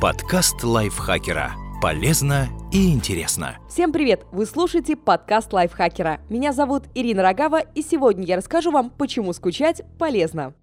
Подкаст лайфхакера. Полезно и интересно. Всем привет! Вы слушаете подкаст лайфхакера. Меня зовут Ирина Рогава, и сегодня я расскажу вам, почему скучать полезно.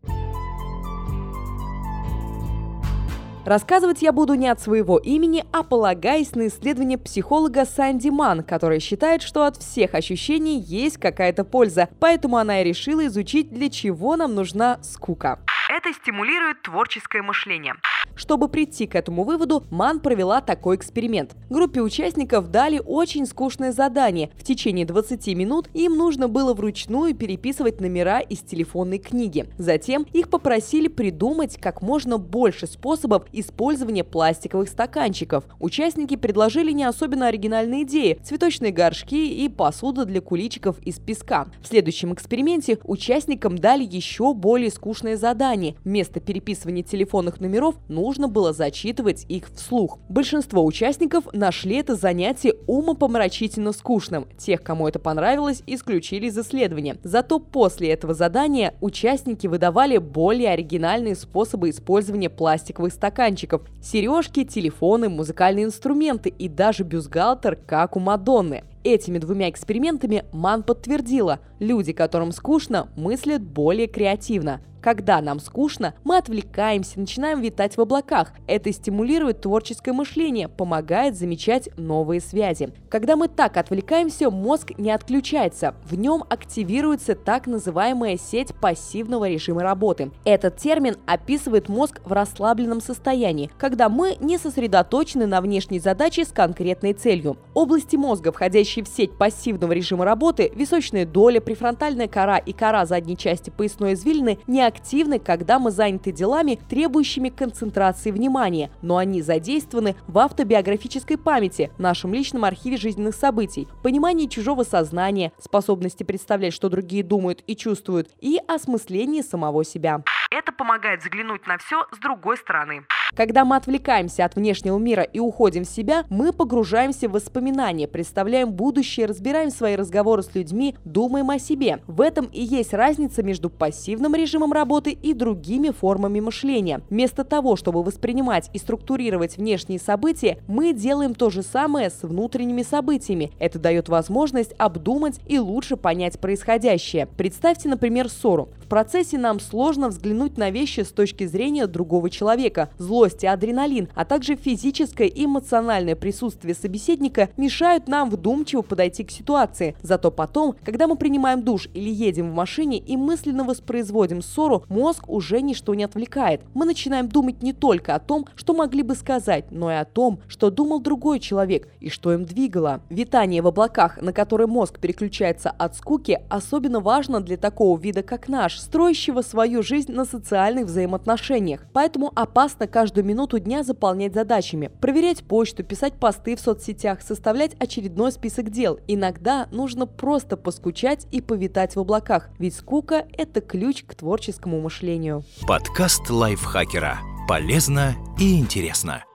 Рассказывать я буду не от своего имени, а полагаясь на исследование психолога Санди Ман, которая считает, что от всех ощущений есть какая-то польза, поэтому она и решила изучить, для чего нам нужна скука. Это стимулирует творческое мышление. Чтобы прийти к этому выводу, Ман провела такой эксперимент. Группе участников дали очень скучное задание. В течение 20 минут им нужно было вручную переписывать номера из телефонной книги. Затем их попросили придумать как можно больше способов использования пластиковых стаканчиков. Участники предложили не особенно оригинальные идеи – цветочные горшки и посуда для куличиков из песка. В следующем эксперименте участникам дали еще более скучное задание. Вместо переписывания телефонных номеров нужно было зачитывать их вслух. Большинство участников нашли это занятие умопомрачительно скучным. Тех, кому это понравилось, исключили из исследования. Зато после этого задания участники выдавали более оригинальные способы использования пластиковых стаканчиков. Сережки, телефоны, музыкальные инструменты и даже бюстгальтер, как у Мадонны. Этими двумя экспериментами Ман подтвердила, люди, которым скучно, мыслят более креативно. Когда нам скучно, мы отвлекаемся, начинаем витать в облаках. Это стимулирует творческое мышление, помогает замечать новые связи. Когда мы так отвлекаемся, мозг не отключается. В нем активируется так называемая сеть пассивного режима работы. Этот термин описывает мозг в расслабленном состоянии, когда мы не сосредоточены на внешней задаче с конкретной целью. Области мозга, входящие в сеть пассивного режима работы, височная доля, префронтальная кора и кора задней части поясной извилины не активируются активны, когда мы заняты делами, требующими концентрации внимания, но они задействованы в автобиографической памяти, нашем личном архиве жизненных событий, понимании чужого сознания, способности представлять, что другие думают и чувствуют, и осмыслении самого себя. Это помогает взглянуть на все с другой стороны. Когда мы отвлекаемся от внешнего мира и уходим в себя, мы погружаемся в воспоминания, представляем будущее, разбираем свои разговоры с людьми, думаем о себе. В этом и есть разница между пассивным режимом работы и другими формами мышления. Вместо того, чтобы воспринимать и структурировать внешние события, мы делаем то же самое с внутренними событиями. Это дает возможность обдумать и лучше понять происходящее. Представьте, например, ссору. В процессе нам сложно взглянуть на вещи с точки зрения другого человека. Злость и адреналин, а также физическое и эмоциональное присутствие собеседника мешают нам вдумчиво подойти к ситуации. Зато потом, когда мы принимаем душ или едем в машине и мысленно воспроизводим ссору, мозг уже ничто не отвлекает. Мы начинаем думать не только о том, что могли бы сказать, но и о том, что думал другой человек и что им двигало. Витание в облаках, на которое мозг переключается от скуки, особенно важно для такого вида, как наш, строящего свою жизнь на социальных взаимоотношениях. Поэтому опасно каждую минуту дня заполнять задачами, проверять почту, писать посты в соцсетях, составлять очередной список дел. Иногда нужно просто поскучать и повитать в облаках, ведь скука – это ключ к творческому мышлению. Подкаст лайфхакера. Полезно и интересно.